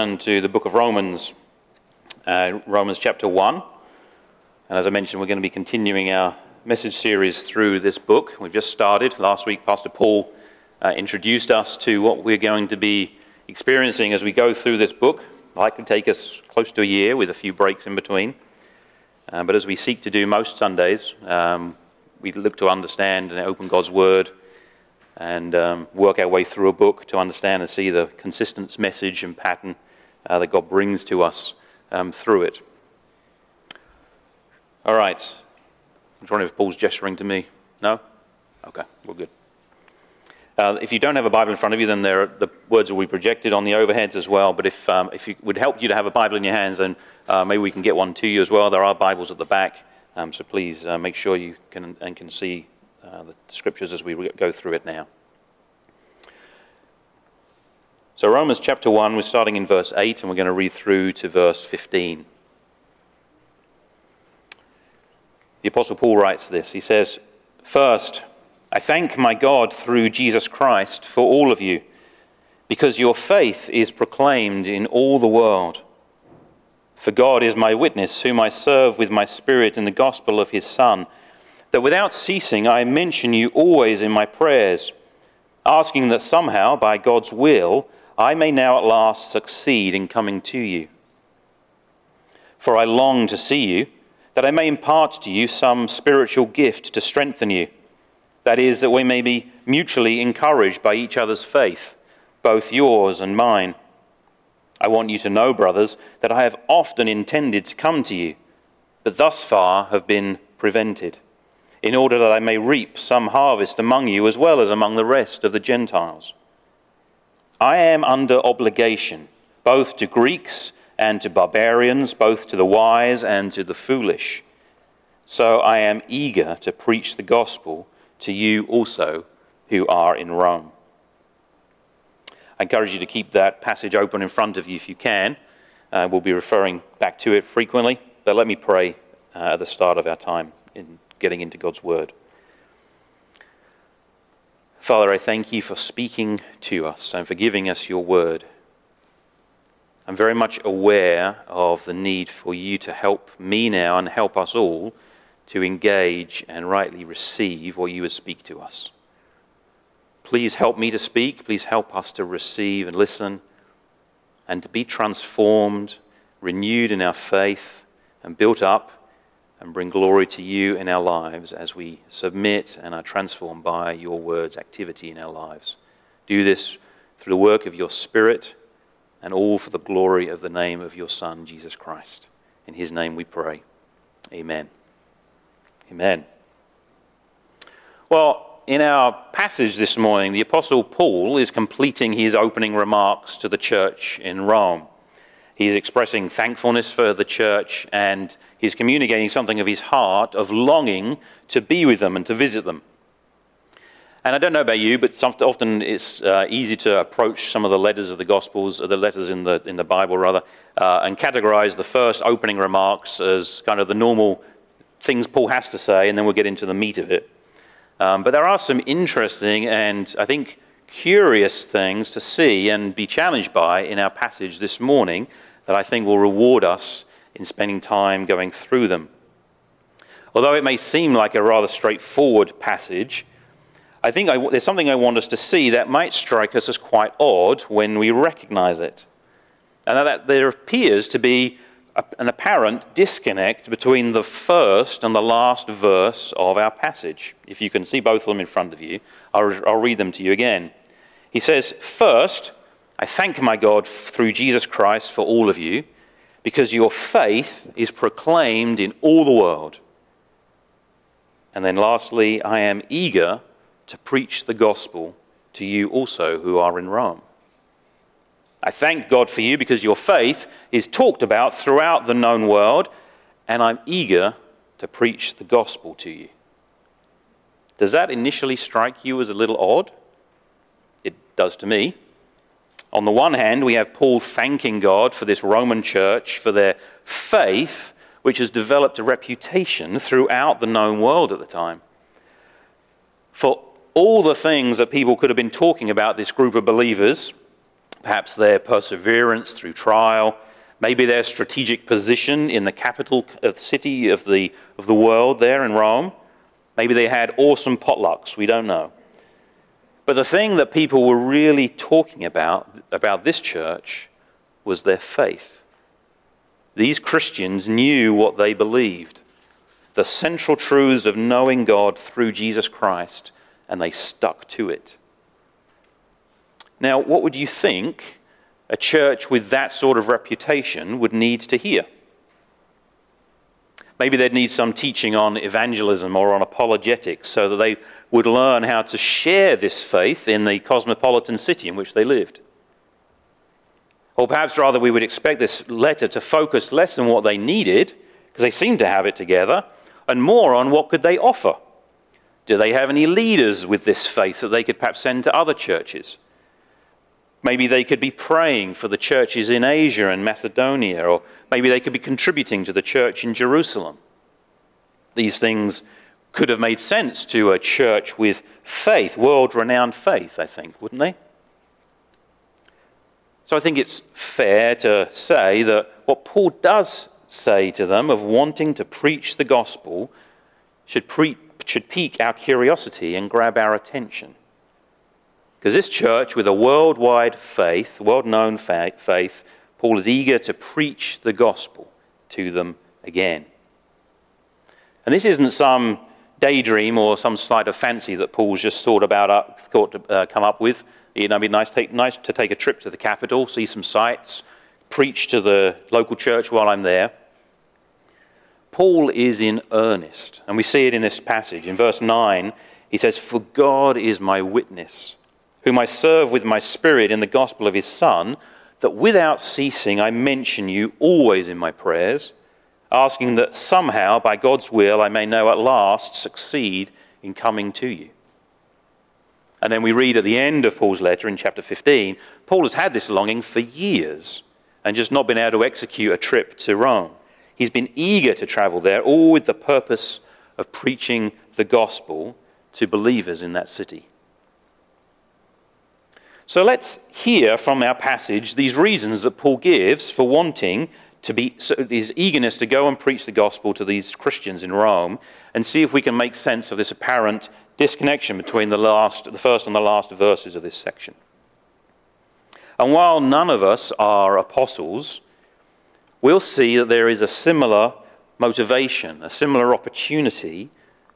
And to the book of Romans, uh, Romans chapter 1. And as I mentioned, we're going to be continuing our message series through this book. We've just started. Last week, Pastor Paul uh, introduced us to what we're going to be experiencing as we go through this book. Likely take us close to a year with a few breaks in between. Uh, but as we seek to do most Sundays, um, we look to understand and open God's Word and um, work our way through a book to understand and see the consistent message and pattern uh, that God brings to us um, through it. All right. I'm wondering if Paul's gesturing to me. No? Okay, we're good. Uh, if you don't have a Bible in front of you, then are, the words will be projected on the overheads as well. But if, um, if it would help you to have a Bible in your hands, then uh, maybe we can get one to you as well. There are Bibles at the back, um, so please uh, make sure you can and can see uh, the scriptures as we go through it now. So, Romans chapter 1, we're starting in verse 8 and we're going to read through to verse 15. The Apostle Paul writes this. He says, First, I thank my God through Jesus Christ for all of you, because your faith is proclaimed in all the world. For God is my witness, whom I serve with my spirit in the gospel of his Son, that without ceasing I mention you always in my prayers, asking that somehow, by God's will, I may now at last succeed in coming to you. For I long to see you, that I may impart to you some spiritual gift to strengthen you. That is, that we may be mutually encouraged by each other's faith, both yours and mine. I want you to know, brothers, that I have often intended to come to you, but thus far have been prevented, in order that I may reap some harvest among you as well as among the rest of the Gentiles. I am under obligation, both to Greeks and to barbarians, both to the wise and to the foolish. So I am eager to preach the gospel to you also who are in Rome. I encourage you to keep that passage open in front of you if you can. Uh, we'll be referring back to it frequently, but let me pray uh, at the start of our time in getting into God's Word. Father, I thank you for speaking to us and for giving us your word. I'm very much aware of the need for you to help me now and help us all to engage and rightly receive what you would speak to us. Please help me to speak. Please help us to receive and listen and to be transformed, renewed in our faith, and built up and bring glory to you in our lives as we submit and are transformed by your word's activity in our lives. Do this through the work of your Spirit and all for the glory of the name of your Son, Jesus Christ. In his name we pray. Amen. Amen. Well, in our passage this morning, the Apostle Paul is completing his opening remarks to the church in Rome. He's expressing thankfulness for the church and he's communicating something of his heart of longing to be with them and to visit them. And I don't know about you, but often it's uh, easy to approach some of the letters of the Gospels, the letters in the, in the Bible, rather, uh, and categorize the first opening remarks as kind of the normal things Paul has to say, and then we'll get into the meat of it. Um, but there are some interesting and I think curious things to see and be challenged by in our passage this morning that I think will reward us in spending time going through them. Although it may seem like a rather straightforward passage, I think I, there's something I want us to see that might strike us as quite odd when we recognize it. And that there appears to be a, an apparent disconnect between the first and the last verse of our passage. If you can see both of them in front of you, I'll, I'll read them to you again. He says, First, I thank my God through Jesus Christ for all of you, because your faith is proclaimed in all the world. And then lastly, I am eager to preach the gospel to you also who are in Rome. I thank God for you because your faith is talked about throughout the known world, and I'm eager to preach the gospel to you. Does that initially strike you as a little odd? It does to me. On the one hand, we have Paul thanking God for this Roman church, for their faith, which has developed a reputation throughout the known world at the time. For all the things that people could have been talking about this group of believers perhaps their perseverance through trial, maybe their strategic position in the capital of the city of the, of the world there in Rome. Maybe they had awesome potlucks, we don't know. But the thing that people were really talking about, about this church, was their faith. These Christians knew what they believed the central truths of knowing God through Jesus Christ, and they stuck to it. Now, what would you think a church with that sort of reputation would need to hear? Maybe they'd need some teaching on evangelism or on apologetics so that they would learn how to share this faith in the cosmopolitan city in which they lived. Or perhaps rather, we would expect this letter to focus less on what they needed, because they seemed to have it together, and more on what could they offer. Do they have any leaders with this faith that they could perhaps send to other churches? Maybe they could be praying for the churches in Asia and Macedonia, or maybe they could be contributing to the church in Jerusalem. These things could have made sense to a church with faith, world renowned faith, I think, wouldn't they? So I think it's fair to say that what Paul does say to them of wanting to preach the gospel should, pre- should pique our curiosity and grab our attention. Because this church, with a worldwide faith, world known faith, Paul is eager to preach the gospel to them again. And this isn't some daydream or some sleight of fancy that Paul's just thought about, uh, thought to uh, come up with. You know, it'd be nice, take, nice to take a trip to the capital, see some sights, preach to the local church while I'm there. Paul is in earnest, and we see it in this passage. In verse 9, he says, For God is my witness whom I serve with my spirit in the gospel of his Son, that without ceasing I mention you always in my prayers, asking that somehow, by God's will, I may know at last succeed in coming to you. And then we read at the end of Paul's letter in chapter 15, Paul has had this longing for years and just not been able to execute a trip to Rome. He's been eager to travel there, all with the purpose of preaching the gospel to believers in that city. So let's hear from our passage these reasons that Paul gives for wanting to be, his eagerness to go and preach the gospel to these Christians in Rome, and see if we can make sense of this apparent disconnection between the, last, the first and the last verses of this section. And while none of us are apostles, we'll see that there is a similar motivation, a similar opportunity,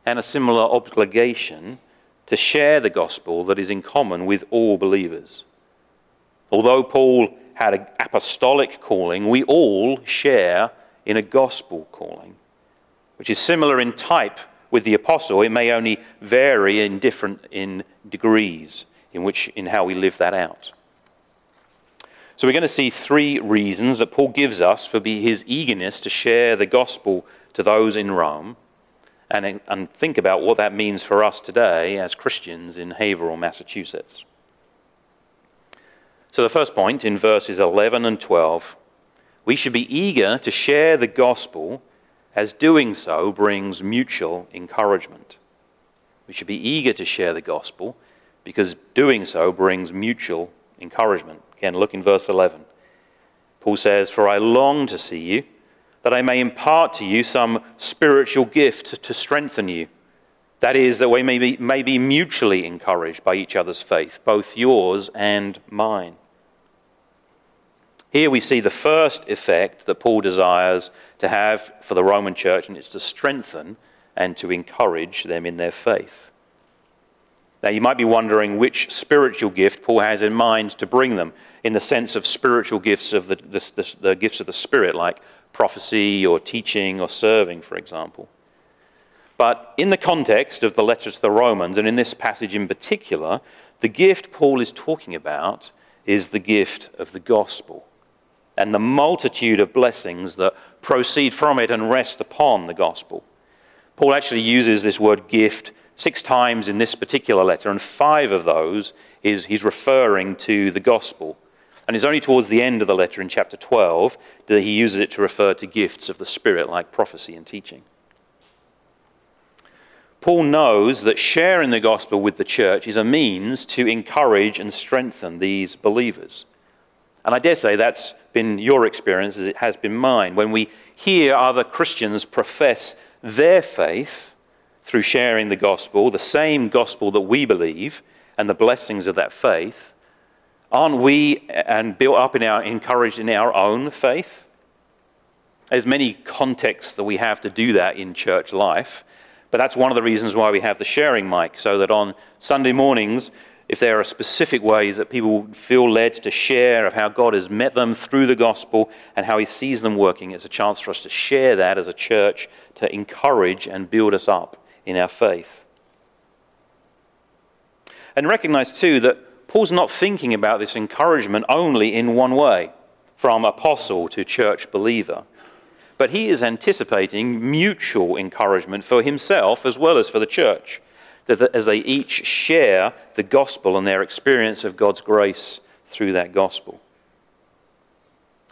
and a similar obligation to share the gospel that is in common with all believers. Although Paul had an apostolic calling, we all share in a gospel calling, which is similar in type with the apostle. It may only vary in different in degrees in which in how we live that out. So we're going to see three reasons that Paul gives us for his eagerness to share the gospel to those in Rome and, and think about what that means for us today as Christians in Haverhill, Massachusetts. So, the first point in verses 11 and 12 we should be eager to share the gospel as doing so brings mutual encouragement. We should be eager to share the gospel because doing so brings mutual encouragement. Again, look in verse 11. Paul says, For I long to see you that I may impart to you some spiritual gift to strengthen you. That is, that we may be, may be mutually encouraged by each other's faith, both yours and mine. Here we see the first effect that Paul desires to have for the Roman church, and it's to strengthen and to encourage them in their faith. Now, you might be wondering which spiritual gift Paul has in mind to bring them, in the sense of spiritual gifts of the, the, the, the gifts of the Spirit, like prophecy or teaching or serving, for example. But in the context of the letter to the Romans, and in this passage in particular, the gift Paul is talking about is the gift of the gospel and the multitude of blessings that proceed from it and rest upon the gospel. Paul actually uses this word gift six times in this particular letter, and five of those is he's referring to the gospel. And it's only towards the end of the letter in chapter 12 that he uses it to refer to gifts of the Spirit like prophecy and teaching. Paul knows that sharing the gospel with the church is a means to encourage and strengthen these believers. And I dare say that's been your experience as it has been mine. When we hear other Christians profess their faith through sharing the gospel, the same gospel that we believe, and the blessings of that faith, aren't we uh, and built up in our encouraged in our own faith? There's many contexts that we have to do that in church life, but that's one of the reasons why we have the sharing mic, so that on Sunday mornings if there are specific ways that people feel led to share of how God has met them through the gospel and how he sees them working, it's a chance for us to share that as a church to encourage and build us up in our faith. And recognize, too, that Paul's not thinking about this encouragement only in one way, from apostle to church believer, but he is anticipating mutual encouragement for himself as well as for the church that as they each share the gospel and their experience of God's grace through that gospel.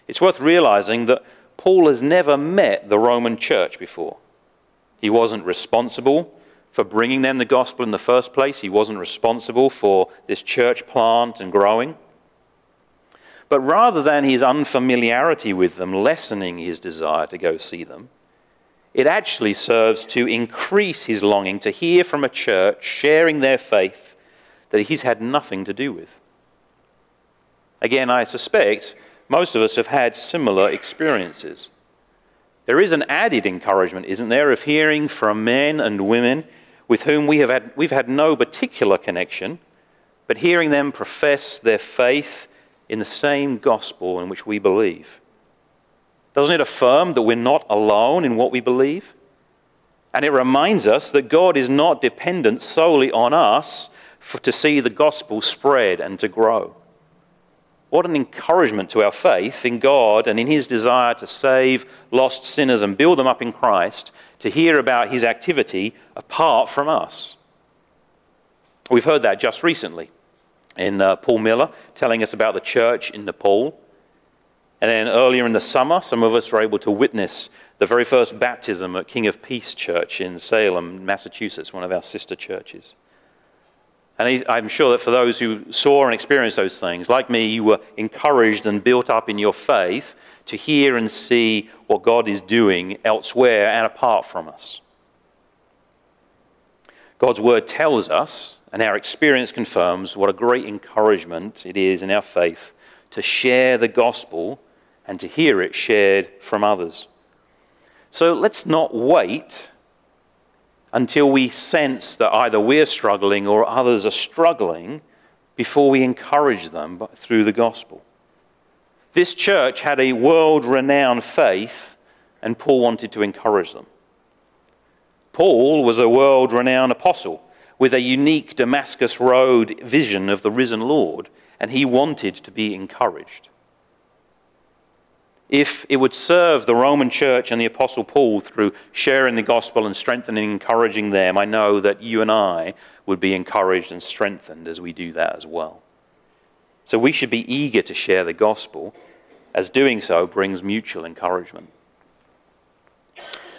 It's worth realizing that Paul has never met the Roman church before. He wasn't responsible for bringing them the gospel in the first place, he wasn't responsible for this church plant and growing. But rather than his unfamiliarity with them lessening his desire to go see them, it actually serves to increase his longing to hear from a church sharing their faith that he's had nothing to do with. Again, I suspect most of us have had similar experiences. There is an added encouragement, isn't there, of hearing from men and women with whom we have had, we've had no particular connection, but hearing them profess their faith in the same gospel in which we believe. Doesn't it affirm that we're not alone in what we believe? And it reminds us that God is not dependent solely on us for, to see the gospel spread and to grow. What an encouragement to our faith in God and in His desire to save lost sinners and build them up in Christ to hear about His activity apart from us. We've heard that just recently in uh, Paul Miller telling us about the church in Nepal and then earlier in the summer, some of us were able to witness the very first baptism at King of Peace Church in Salem, Massachusetts, one of our sister churches. And I'm sure that for those who saw and experienced those things, like me, you were encouraged and built up in your faith to hear and see what God is doing elsewhere and apart from us. God's word tells us, and our experience confirms, what a great encouragement it is in our faith to share the gospel and to hear it shared from others. So let's not wait until we sense that either we're struggling or others are struggling before we encourage them through the gospel. This church had a world renowned faith, and Paul wanted to encourage them. Paul was a world renowned apostle with a unique Damascus Road vision of the risen Lord, and he wanted to be encouraged if it would serve the Roman church and the Apostle Paul through sharing the gospel and strengthening and encouraging them, I know that you and I would be encouraged and strengthened as we do that as well. So we should be eager to share the gospel, as doing so brings mutual encouragement.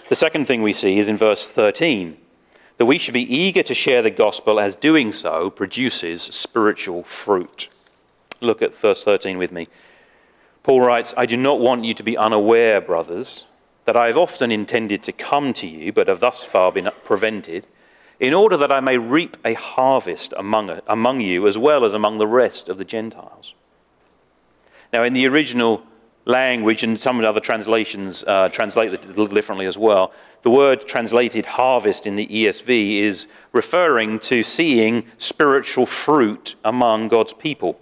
The second thing we see is in verse 13 that we should be eager to share the gospel, as doing so produces spiritual fruit. Look at verse 13 with me. Paul writes, I do not want you to be unaware, brothers, that I have often intended to come to you, but have thus far been prevented, in order that I may reap a harvest among, among you as well as among the rest of the Gentiles. Now, in the original language, and some of the other translations uh, translate it a little differently as well, the word translated harvest in the ESV is referring to seeing spiritual fruit among God's people.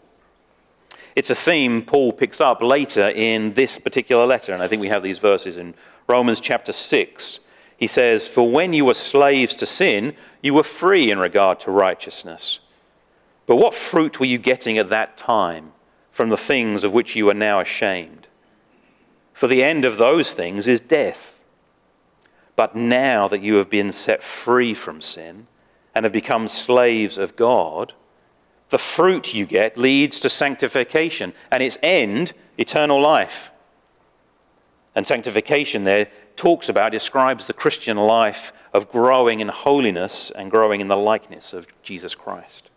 It's a theme Paul picks up later in this particular letter, and I think we have these verses in Romans chapter 6. He says, For when you were slaves to sin, you were free in regard to righteousness. But what fruit were you getting at that time from the things of which you are now ashamed? For the end of those things is death. But now that you have been set free from sin and have become slaves of God, the fruit you get leads to sanctification, and its end, eternal life. And sanctification there talks about, describes the Christian life of growing in holiness and growing in the likeness of Jesus Christ.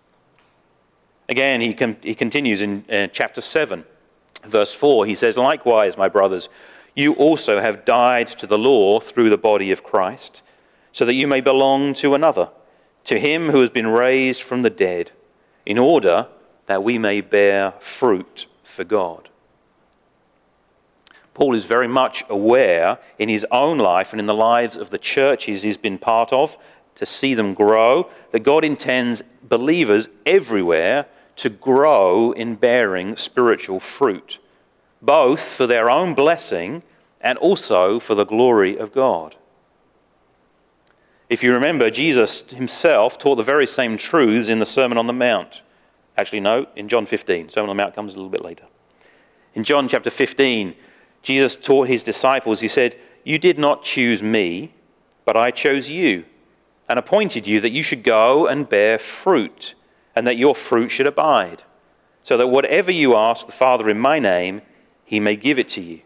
Again, he, he continues in uh, chapter 7. Verse 4, he says, Likewise, my brothers, you also have died to the law through the body of Christ, so that you may belong to another, to him who has been raised from the dead, in order that we may bear fruit for God. Paul is very much aware in his own life and in the lives of the churches he's been part of to see them grow, that God intends believers everywhere to grow in bearing spiritual fruit, both for their own blessing and also for the glory of God. If you remember, Jesus himself taught the very same truths in the Sermon on the Mount. Actually, no, in John 15. Sermon on the Mount comes a little bit later. In John chapter 15, Jesus taught his disciples, he said, You did not choose me, but I chose you and appointed you that you should go and bear fruit, and that your fruit should abide, so that whatever you ask the Father in my name, he may give it to you.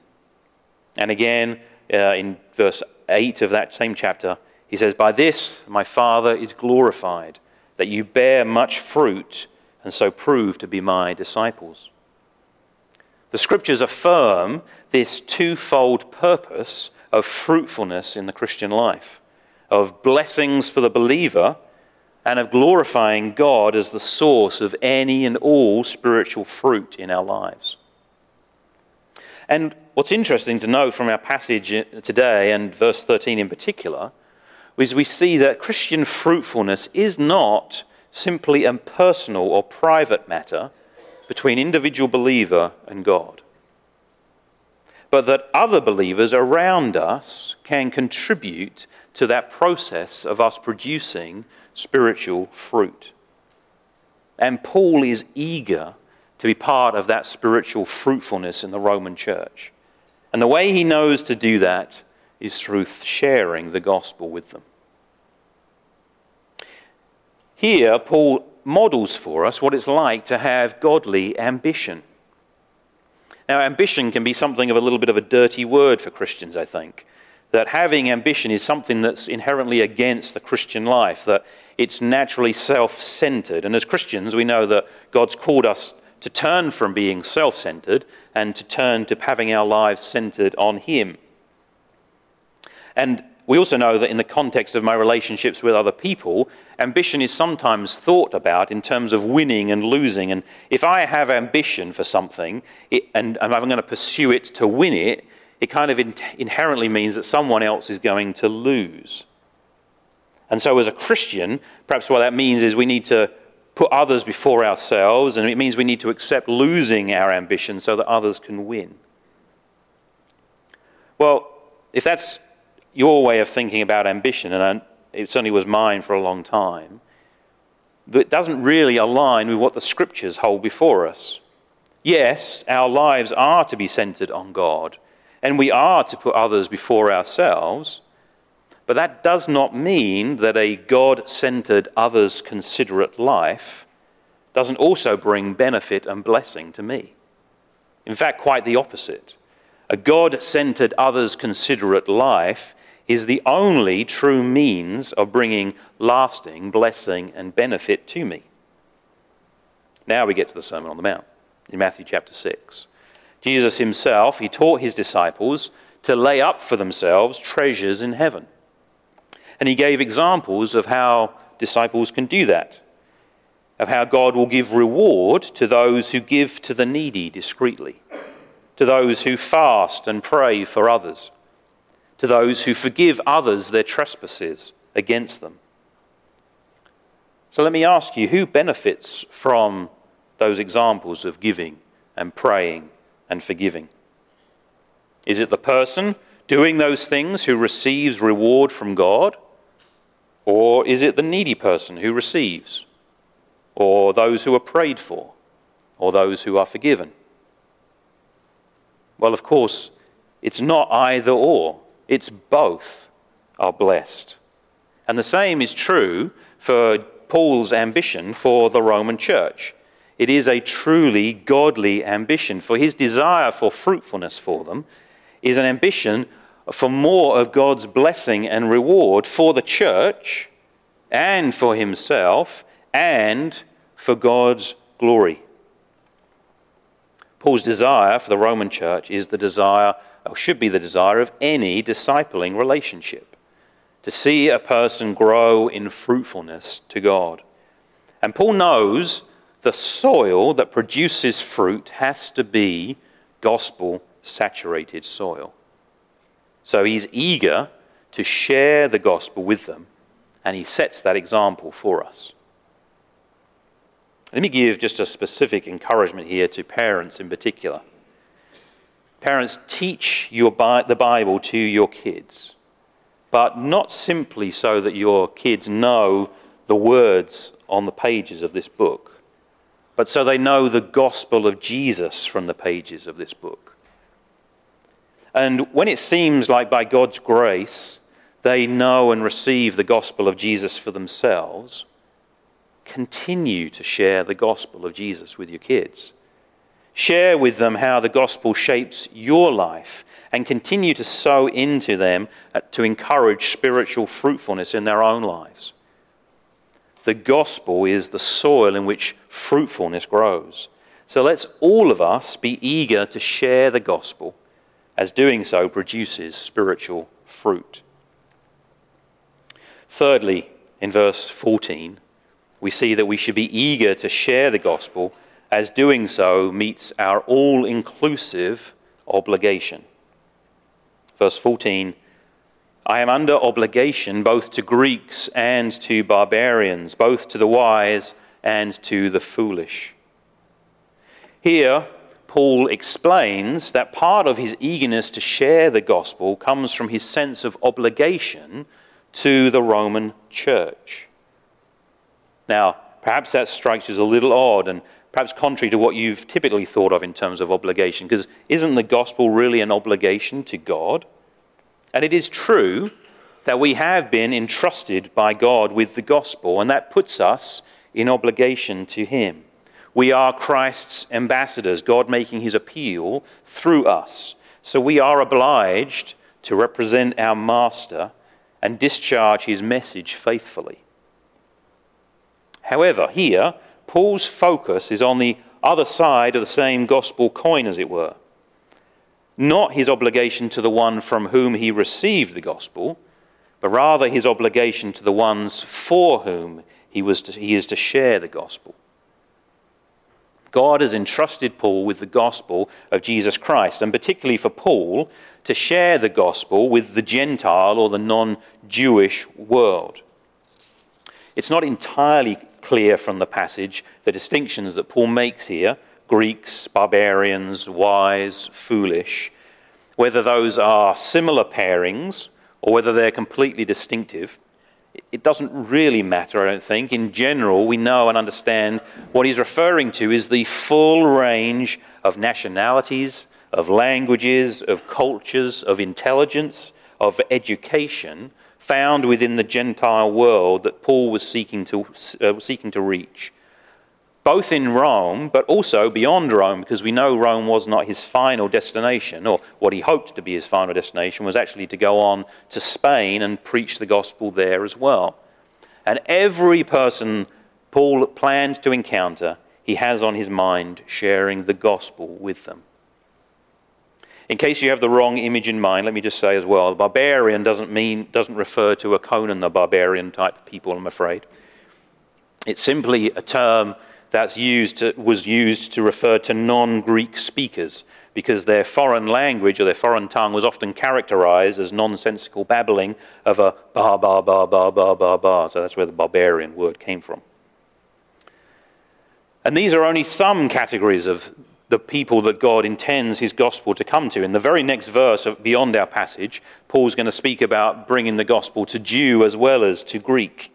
And again, uh, in verse 8 of that same chapter, he says, By this my Father is glorified, that you bear much fruit, and so prove to be my disciples. The scriptures affirm this twofold purpose of fruitfulness in the Christian life of blessings for the believer and of glorifying God as the source of any and all spiritual fruit in our lives. And what's interesting to note from our passage today, and verse 13 in particular, is we see that Christian fruitfulness is not simply a personal or private matter between individual believer and God, but that other believers around us can contribute to that process of us producing spiritual fruit. And Paul is eager to be part of that spiritual fruitfulness in the Roman church. And the way he knows to do that is through sharing the gospel with them. Here, Paul models for us what it's like to have godly ambition. Now, ambition can be something of a little bit of a dirty word for Christians, I think that having ambition is something that's inherently against the Christian life, that it's naturally self centered. And as Christians, we know that God's called us to turn from being self centered and to turn to having our lives centered on Him. And we also know that in the context of my relationships with other people, ambition is sometimes thought about in terms of winning and losing. And if I have ambition for something it, and I'm going to pursue it to win it, it kind of in- inherently means that someone else is going to lose. And so, as a Christian, perhaps what that means is we need to put others before ourselves, and it means we need to accept losing our ambition so that others can win. Well, if that's your way of thinking about ambition, and it certainly was mine for a long time, it doesn't really align with what the scriptures hold before us. Yes, our lives are to be centered on God and we are to put others before ourselves. But that does not mean that a God centered, others considerate life doesn't also bring benefit and blessing to me. In fact, quite the opposite. A God centered, others considerate life is the only true means of bringing lasting blessing and benefit to me. Now we get to the Sermon on the Mount in Matthew chapter 6. Jesus himself, he taught his disciples to lay up for themselves treasures in heaven. And he gave examples of how disciples can do that, of how God will give reward to those who give to the needy discreetly, to those who fast and pray for others, to those who forgive others their trespasses against them. So let me ask you who benefits from those examples of giving and praying and forgiving? Is it the person doing those things who receives reward from God? Or is it the needy person who receives? Or those who are prayed for? Or those who are forgiven? Well, of course, it's not either or, it's both are blessed. And the same is true for Paul's ambition for the Roman church. It is a truly godly ambition, for his desire for fruitfulness for them is an ambition for more of God's blessing and reward for the church and for himself and for God's glory. Paul's desire for the Roman church is the desire, or should be the desire, of any discipling relationship to see a person grow in fruitfulness to God. And Paul knows the soil that produces fruit has to be gospel saturated soil. So he's eager to share the gospel with them, and he sets that example for us. Let me give just a specific encouragement here to parents in particular. Parents, teach your the Bible to your kids, but not simply so that your kids know the words on the pages of this book, but so they know the gospel of Jesus from the pages of this book. And when it seems like by God's grace they know and receive the gospel of Jesus for themselves, continue to share the gospel of Jesus with your kids. Share with them how the gospel shapes your life and continue to sow into them uh, to encourage spiritual fruitfulness in their own lives. The gospel is the soil in which fruitfulness grows. So let's all of us be eager to share the gospel, as doing so produces spiritual fruit. Thirdly, in verse 14, we see that we should be eager to share the gospel, as doing so meets our all inclusive obligation. Verse 14 I am under obligation both to Greeks and to barbarians, both to the wise and to the foolish. Here, Paul explains that part of his eagerness to share the gospel comes from his sense of obligation to the Roman church. Now, perhaps that strikes you as a little odd and perhaps contrary to what you've typically thought of in terms of obligation, because isn't the gospel really an obligation to God? And it is true that we have been entrusted by God with the gospel, and that puts us in obligation to Him. We are Christ's ambassadors, God making His appeal through us. So we are obliged to represent our Master and discharge His message faithfully. However, here, Paul's focus is on the other side of the same gospel coin, as it were not his obligation to the one from whom he received the gospel, but rather his obligation to the ones for whom he, was to, he is to share the gospel. God has entrusted Paul with the gospel of Jesus Christ, and particularly for Paul to share the gospel with the Gentile or the non Jewish world. It's not entirely clear from the passage the distinctions that Paul makes here Greeks, barbarians, wise, foolish, whether those are similar pairings or whether they're completely distinctive, it doesn't really matter, I don't think. In general, we know and understand what he's referring to is the full range of nationalities, of languages, of cultures, of intelligence, of education found within the Gentile world that Paul was seeking to, uh, seeking to reach both in Rome, but also beyond Rome, because we know Rome was not his final destination, or what he hoped to be his final destination was actually to go on to Spain and preach the gospel there as well. And every person Paul planned to encounter, he has on his mind sharing the gospel with them. In case you have the wrong image in mind, let me just say as well, barbarian doesn't mean doesn't refer to a Conan the barbarian type people, I'm afraid. It's simply a term that's used to, was used to refer to non Greek speakers because their foreign language or their foreign tongue was often characterized as nonsensical babbling of a ba ba ba ba ba ba ba. So that's where the barbarian word came from. And these are only some categories of the people that God intends his gospel to come to. In the very next verse beyond our passage, Paul's going to speak about bringing the gospel to Jew as well as to Greek.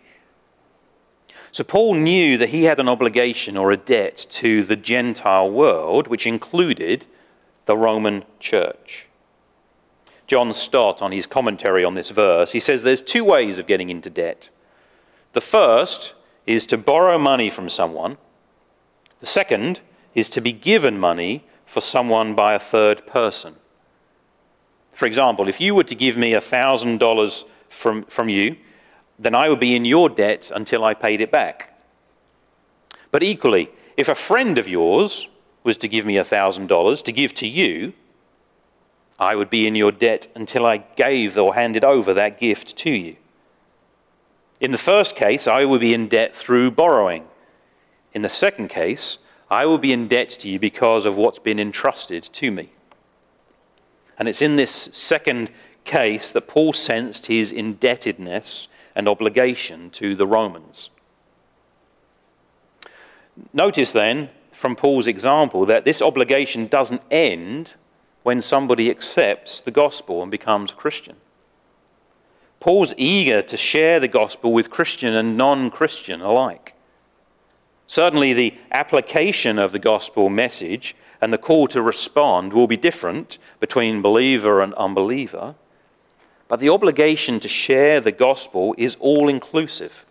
So Paul knew that he had an obligation or a debt to the Gentile world, which included the Roman church. John Stott, on his commentary on this verse, he says there's two ways of getting into debt. The first is to borrow money from someone, the second is to be given money for someone by a third person. For example, if you were to give me $1,000 from, from you, then I would be in your debt until I paid it back. But equally, if a friend of yours was to give me $1,000 to give to you, I would be in your debt until I gave or handed over that gift to you. In the first case, I would be in debt through borrowing. In the second case, I will be in debt to you because of what's been entrusted to me. And it's in this second case that Paul sensed his indebtedness and obligation to the Romans. Notice then, from Paul's example, that this obligation doesn't end when somebody accepts the gospel and becomes a Christian. Paul's eager to share the gospel with Christian and non Christian alike. Certainly, the application of the gospel message and the call to respond will be different between believer and unbeliever, but the obligation to share the gospel is all inclusive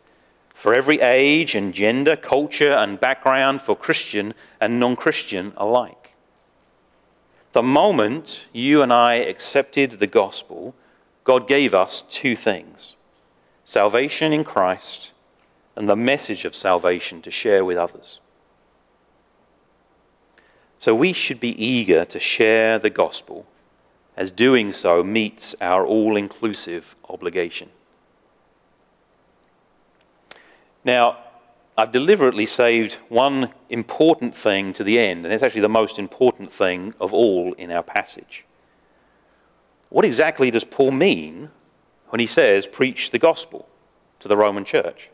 for every age and gender, culture and background, for Christian and non Christian alike. The moment you and I accepted the gospel, God gave us two things salvation in Christ and the message of salvation to share with others. So we should be eager to share the gospel, as doing so meets our all inclusive obligation. Now, I've deliberately saved one important thing to the end, and it's actually the most important thing of all in our passage. What exactly does Paul mean when he says, preach the gospel to the Roman church?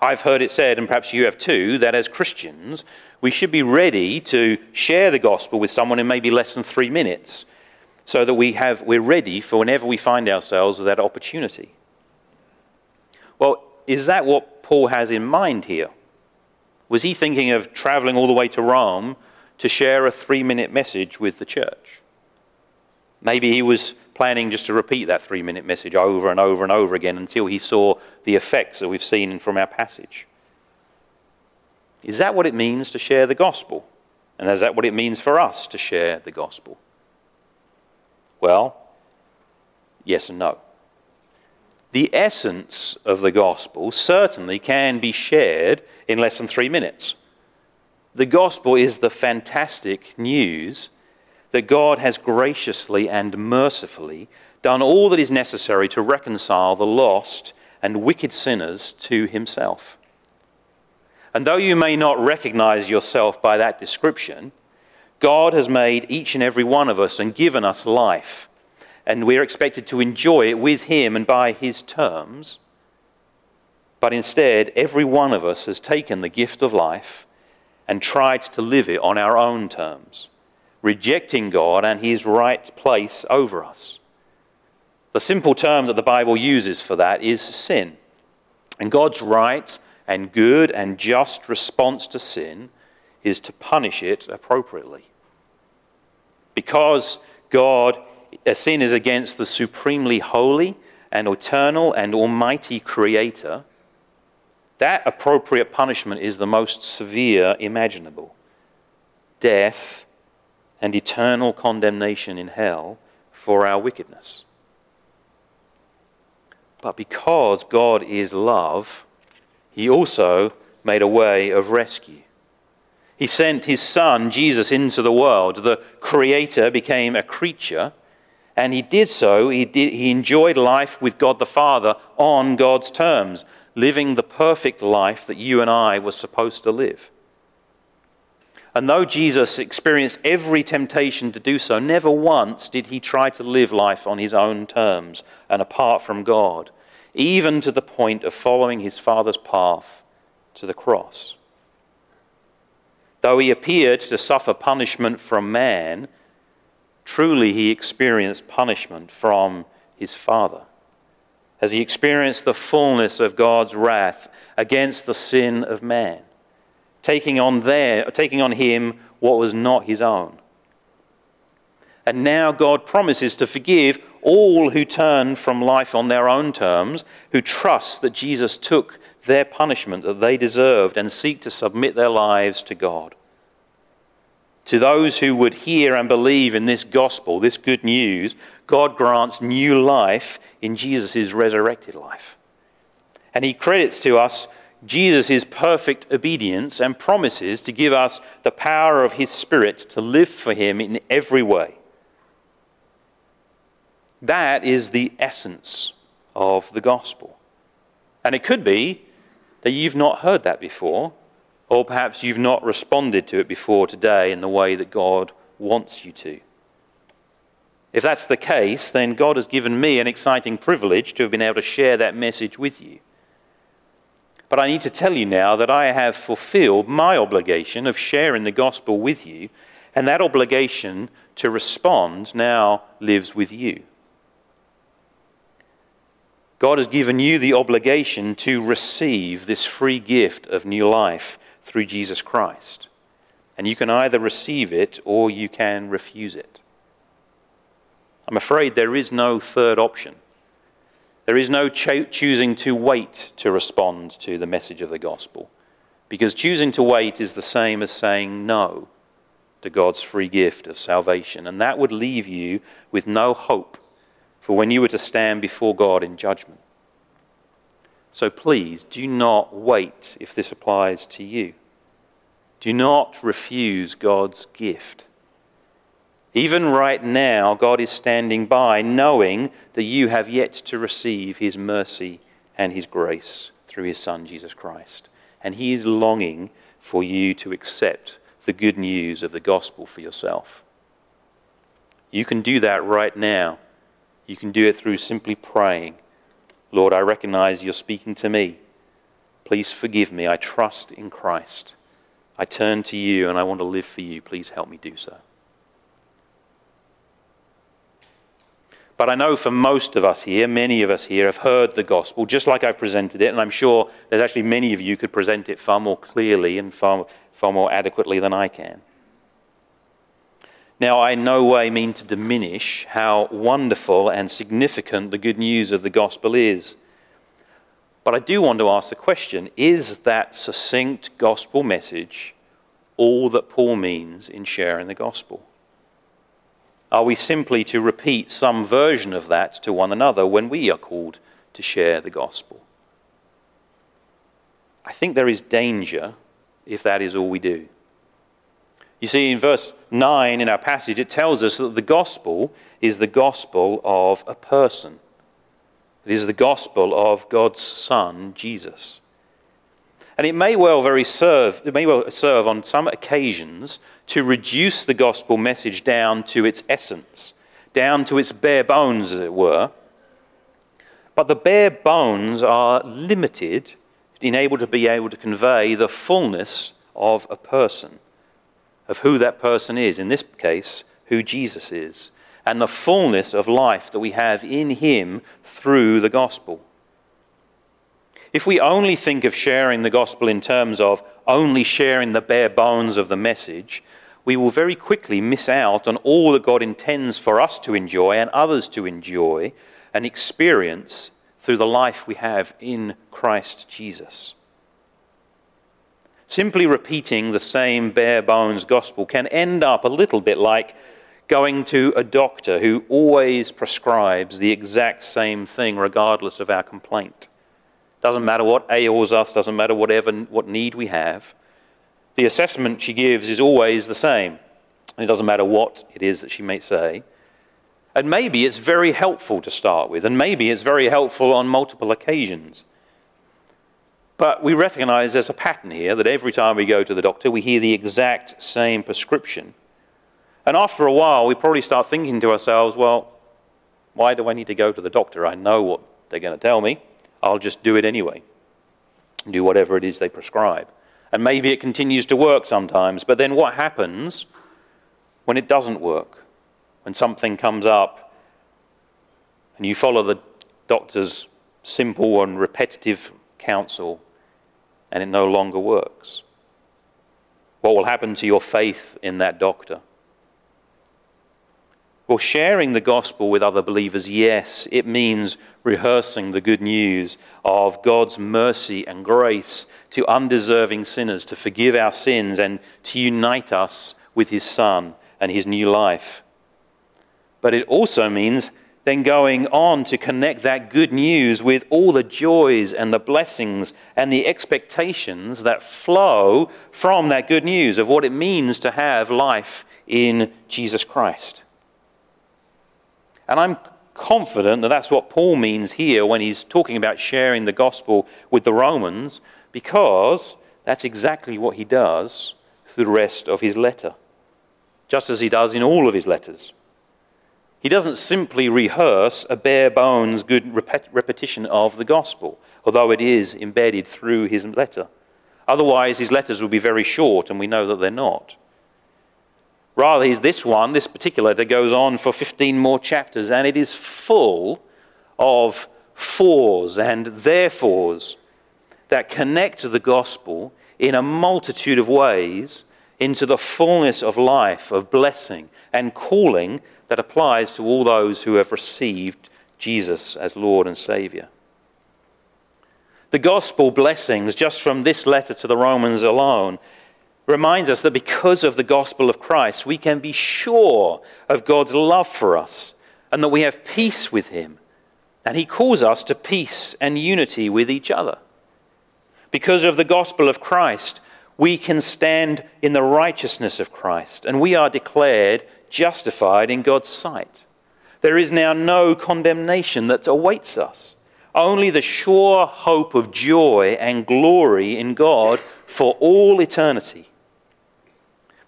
I've heard it said, and perhaps you have too, that as Christians, we should be ready to share the gospel with someone in maybe less than three minutes so that we have, we're ready for whenever we find ourselves with that opportunity. Well, is that what Paul has in mind here? Was he thinking of traveling all the way to Rome to share a three minute message with the church? Maybe he was planning just to repeat that three minute message over and over and over again until he saw the effects that we've seen from our passage. Is that what it means to share the gospel? And is that what it means for us to share the gospel? Well, yes and no. The essence of the gospel certainly can be shared in less than three minutes. The gospel is the fantastic news that God has graciously and mercifully done all that is necessary to reconcile the lost and wicked sinners to himself. And though you may not recognize yourself by that description, God has made each and every one of us and given us life. And we're expected to enjoy it with Him and by His terms. But instead, every one of us has taken the gift of life and tried to live it on our own terms rejecting God and his right place over us. The simple term that the Bible uses for that is sin. And God's right and good and just response to sin is to punish it appropriately. Because God, sin is against the supremely holy and eternal and almighty Creator, that appropriate punishment is the most severe imaginable death and eternal condemnation in hell for our wickedness. But because God is love, He also made a way of rescue. He sent His Son, Jesus, into the world. The Creator became a creature, and He did so. He, did, he enjoyed life with God the Father on God's terms, living the perfect life that you and I were supposed to live. And though Jesus experienced every temptation to do so, never once did he try to live life on his own terms and apart from God, even to the point of following his Father's path to the cross. Though he appeared to suffer punishment from man, truly he experienced punishment from his Father. As he experienced the fullness of God's wrath against the sin of man taking on there, taking on him what was not his own. And now God promises to forgive all who turn from life on their own terms, who trust that Jesus took their punishment that they deserved and seek to submit their lives to God. To those who would hear and believe in this gospel, this good news, God grants new life in Jesus' resurrected life. And he credits to us Jesus' perfect obedience and promises to give us the power of his Spirit to live for him in every way. That is the essence of the gospel. And it could be that you've not heard that before, or perhaps you've not responded to it before today in the way that God wants you to. If that's the case, then God has given me an exciting privilege to have been able to share that message with you. But I need to tell you now that I have fulfilled my obligation of sharing the gospel with you, and that obligation to respond now lives with you. God has given you the obligation to receive this free gift of new life through Jesus Christ. And you can either receive it or you can refuse it. I'm afraid there is no third option. There is no cho- choosing to wait to respond to the message of the gospel. Because choosing to wait is the same as saying no to God's free gift of salvation. And that would leave you with no hope for when you were to stand before God in judgment. So please do not wait if this applies to you. Do not refuse God's gift. Even right now, God is standing by, knowing that you have yet to receive His mercy and His grace through His Son, Jesus Christ. And He is longing for you to accept the good news of the gospel for yourself. You can do that right now. You can do it through simply praying, Lord, I recognize you're speaking to me. Please forgive me. I trust in Christ. I turn to you and I want to live for you. Please help me do so. But I know for most of us here, many of us here have heard the gospel just like I presented it, and I'm sure there's actually many of you could present it far more clearly and far, far more adequately than I can. Now, I in no way mean to diminish how wonderful and significant the good news of the gospel is. But I do want to ask the question is that succinct gospel message all that Paul means in sharing the gospel? Are we simply to repeat some version of that to one another when we are called to share the gospel? I think there is danger if that is all we do. You see, in verse 9 in our passage, it tells us that the gospel is the gospel of a person. It is the gospel of God's Son, Jesus. And it may well very serve, it may well serve on some occasions to reduce the gospel message down to its essence, down to its bare bones, as it were. But the bare bones are limited in able to be able to convey the fullness of a person, of who that person is, in this case, who Jesus is, and the fullness of life that we have in him through the gospel. If we only think of sharing the gospel in terms of only sharing the bare bones of the message, we will very quickly miss out on all that God intends for us to enjoy and others to enjoy and experience through the life we have in Christ Jesus. Simply repeating the same bare bones gospel can end up a little bit like going to a doctor who always prescribes the exact same thing regardless of our complaint. Doesn't matter what ails us, doesn't matter whatever what need we have. The assessment she gives is always the same. And It doesn't matter what it is that she may say. And maybe it's very helpful to start with, and maybe it's very helpful on multiple occasions. But we recognize there's a pattern here that every time we go to the doctor, we hear the exact same prescription. And after a while, we probably start thinking to ourselves, well, why do I need to go to the doctor? I know what they're going to tell me. I'll just do it anyway. Do whatever it is they prescribe. And maybe it continues to work sometimes, but then what happens when it doesn't work? When something comes up and you follow the doctor's simple and repetitive counsel and it no longer works? What will happen to your faith in that doctor? Well, sharing the gospel with other believers, yes, it means rehearsing the good news of God's mercy and grace to undeserving sinners, to forgive our sins and to unite us with His Son and His new life. But it also means then going on to connect that good news with all the joys and the blessings and the expectations that flow from that good news of what it means to have life in Jesus Christ. And I'm confident that that's what Paul means here when he's talking about sharing the gospel with the Romans, because that's exactly what he does through the rest of his letter, just as he does in all of his letters. He doesn't simply rehearse a bare bones good repetition of the gospel, although it is embedded through his letter. Otherwise, his letters would be very short, and we know that they're not. Rather, is this one, this particular that goes on for 15 more chapters, and it is full of fors and therefores that connect the gospel in a multitude of ways into the fullness of life, of blessing and calling that applies to all those who have received Jesus as Lord and Saviour. The gospel blessings, just from this letter to the Romans alone, reminds us that because of the gospel of Christ, we can be sure of God's love for us and that we have peace with Him. And He calls us to peace and unity with each other. Because of the gospel of Christ, we can stand in the righteousness of Christ and we are declared justified in God's sight. There is now no condemnation that awaits us, only the sure hope of joy and glory in God for all eternity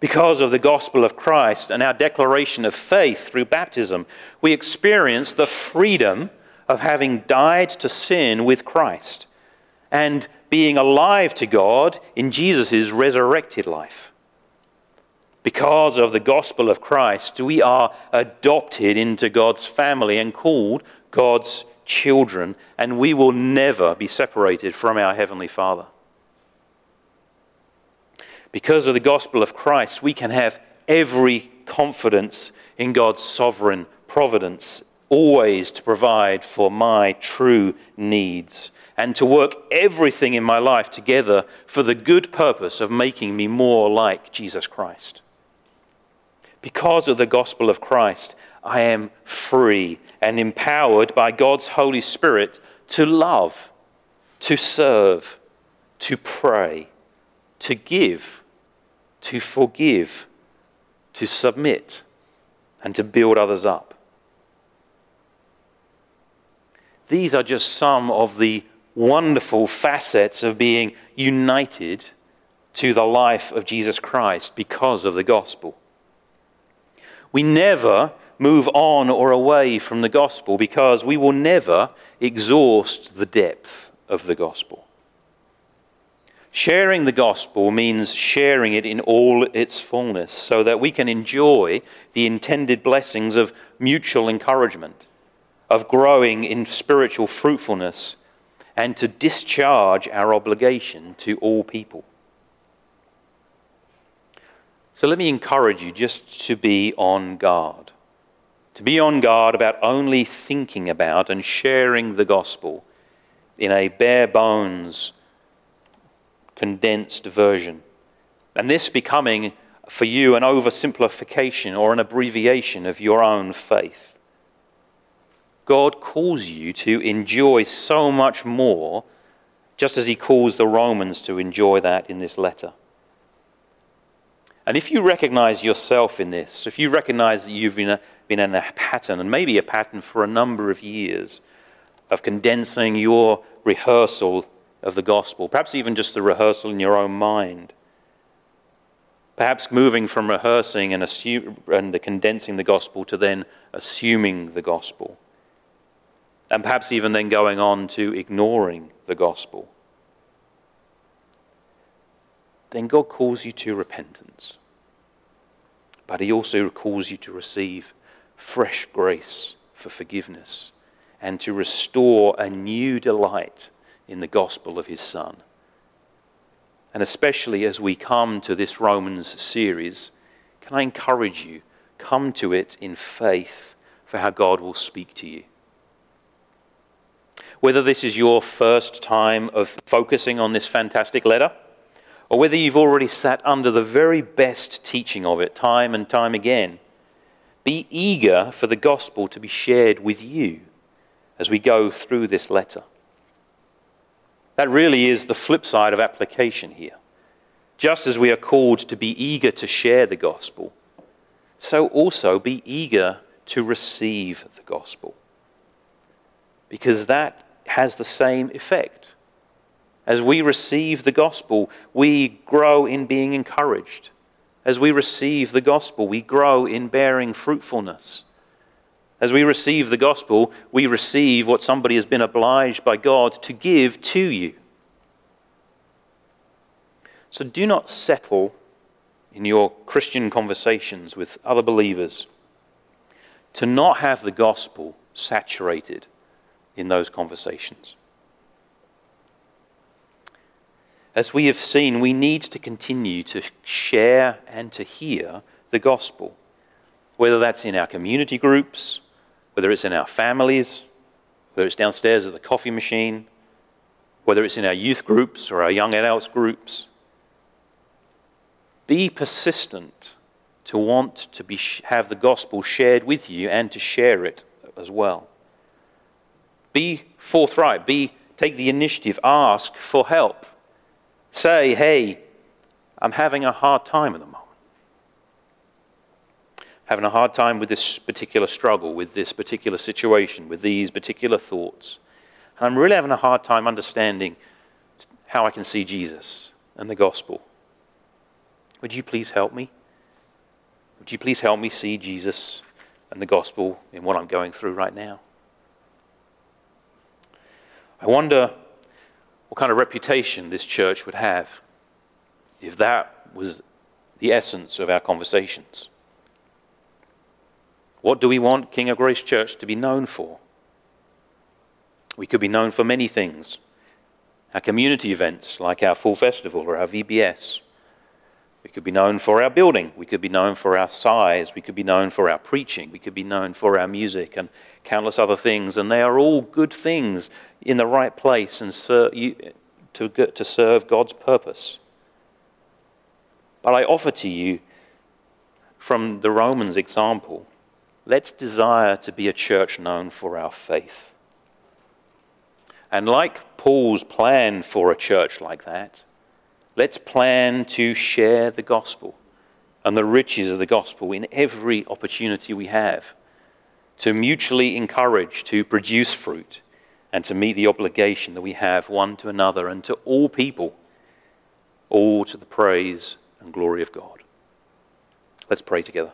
because of the gospel of Christ and our declaration of faith through baptism, we experience the freedom of having died to sin with Christ and being alive to God in Jesus' resurrected life. Because of the gospel of Christ, we are adopted into God's family and called God's children, and we will never be separated from our Heavenly Father. Because of the gospel of Christ, we can have every confidence in God's sovereign providence, always to provide for my true needs and to work everything in my life together for the good purpose of making me more like Jesus Christ. Because of the gospel of Christ, I am free and empowered by God's Holy Spirit to love, to serve, to pray, to give to forgive, to submit, and to build others up. These are just some of the wonderful facets of being united to the life of Jesus Christ because of the gospel. We never move on or away from the gospel because we will never exhaust the depth of the gospel. Sharing the gospel means sharing it in all its fullness so that we can enjoy the intended blessings of mutual encouragement, of growing in spiritual fruitfulness, and to discharge our obligation to all people. So let me encourage you just to be on guard. To be on guard about only thinking about and sharing the gospel in a bare bones, condensed version. And this becoming for you an oversimplification or an abbreviation of your own faith. God calls you to enjoy so much more, just as He calls the Romans to enjoy that in this letter. And if you recognize yourself in this, if you recognize that you've been, a, been in a pattern, and maybe a pattern for a number of years, of condensing your rehearsal of the gospel, perhaps even just the rehearsal in your own mind. Perhaps moving from rehearsing and, assume, and condensing the gospel to then assuming the gospel. And perhaps even then going on to ignoring the gospel. Then God calls you to repentance. But He also calls you to receive fresh grace for forgiveness and to restore a new delight in the gospel of his Son. And especially as we come to this Romans series, can I encourage you, come to it in faith for how God will speak to you. Whether this is your first time of focusing on this fantastic letter, or whether you've already sat under the very best teaching of it time and time again, Be eager for the gospel to be shared with you as we go through this letter. That really is the flip side of application here. Just as we are called to be eager to share the gospel, so also be eager to receive the gospel. Because that has the same effect. As we receive the gospel, we grow in being encouraged. As we receive the gospel, we grow in bearing fruitfulness. As we receive the gospel, we receive what somebody has been obliged by God to give to you. So do not settle in your Christian conversations with other believers to not have the gospel saturated in those conversations. As we have seen, we need to continue to share and to hear the gospel, whether that's in our community groups, whether it's in our families, whether it's downstairs at the coffee machine, whether it's in our youth groups or our young adults groups. Be persistent to want to be, have the gospel shared with you and to share it as well. Be forthright. Be, take the initiative. Ask for help. Say, hey, I'm having a hard time at the moment having a hard time with this particular struggle, with this particular situation, with these particular thoughts. And I'm really having a hard time understanding how I can see Jesus and the gospel. Would you please help me? Would you please help me see Jesus and the gospel in what I'm going through right now? I wonder what kind of reputation this church would have if that was the essence of our conversations. What do we want King of Grace Church to be known for? We could be known for many things. Our community events, like our Fall Festival or our VBS. We could be known for our building. We could be known for our size. We could be known for our preaching. We could be known for our music and countless other things. And they are all good things in the right place and ser- you, to, to serve God's purpose. But I offer to you from the Romans example Let's desire to be a church known for our faith. And like Paul's plan for a church like that, let's plan to share the gospel and the riches of the gospel in every opportunity we have, to mutually encourage, to produce fruit, and to meet the obligation that we have one to another and to all people, all to the praise and glory of God. Let's pray together.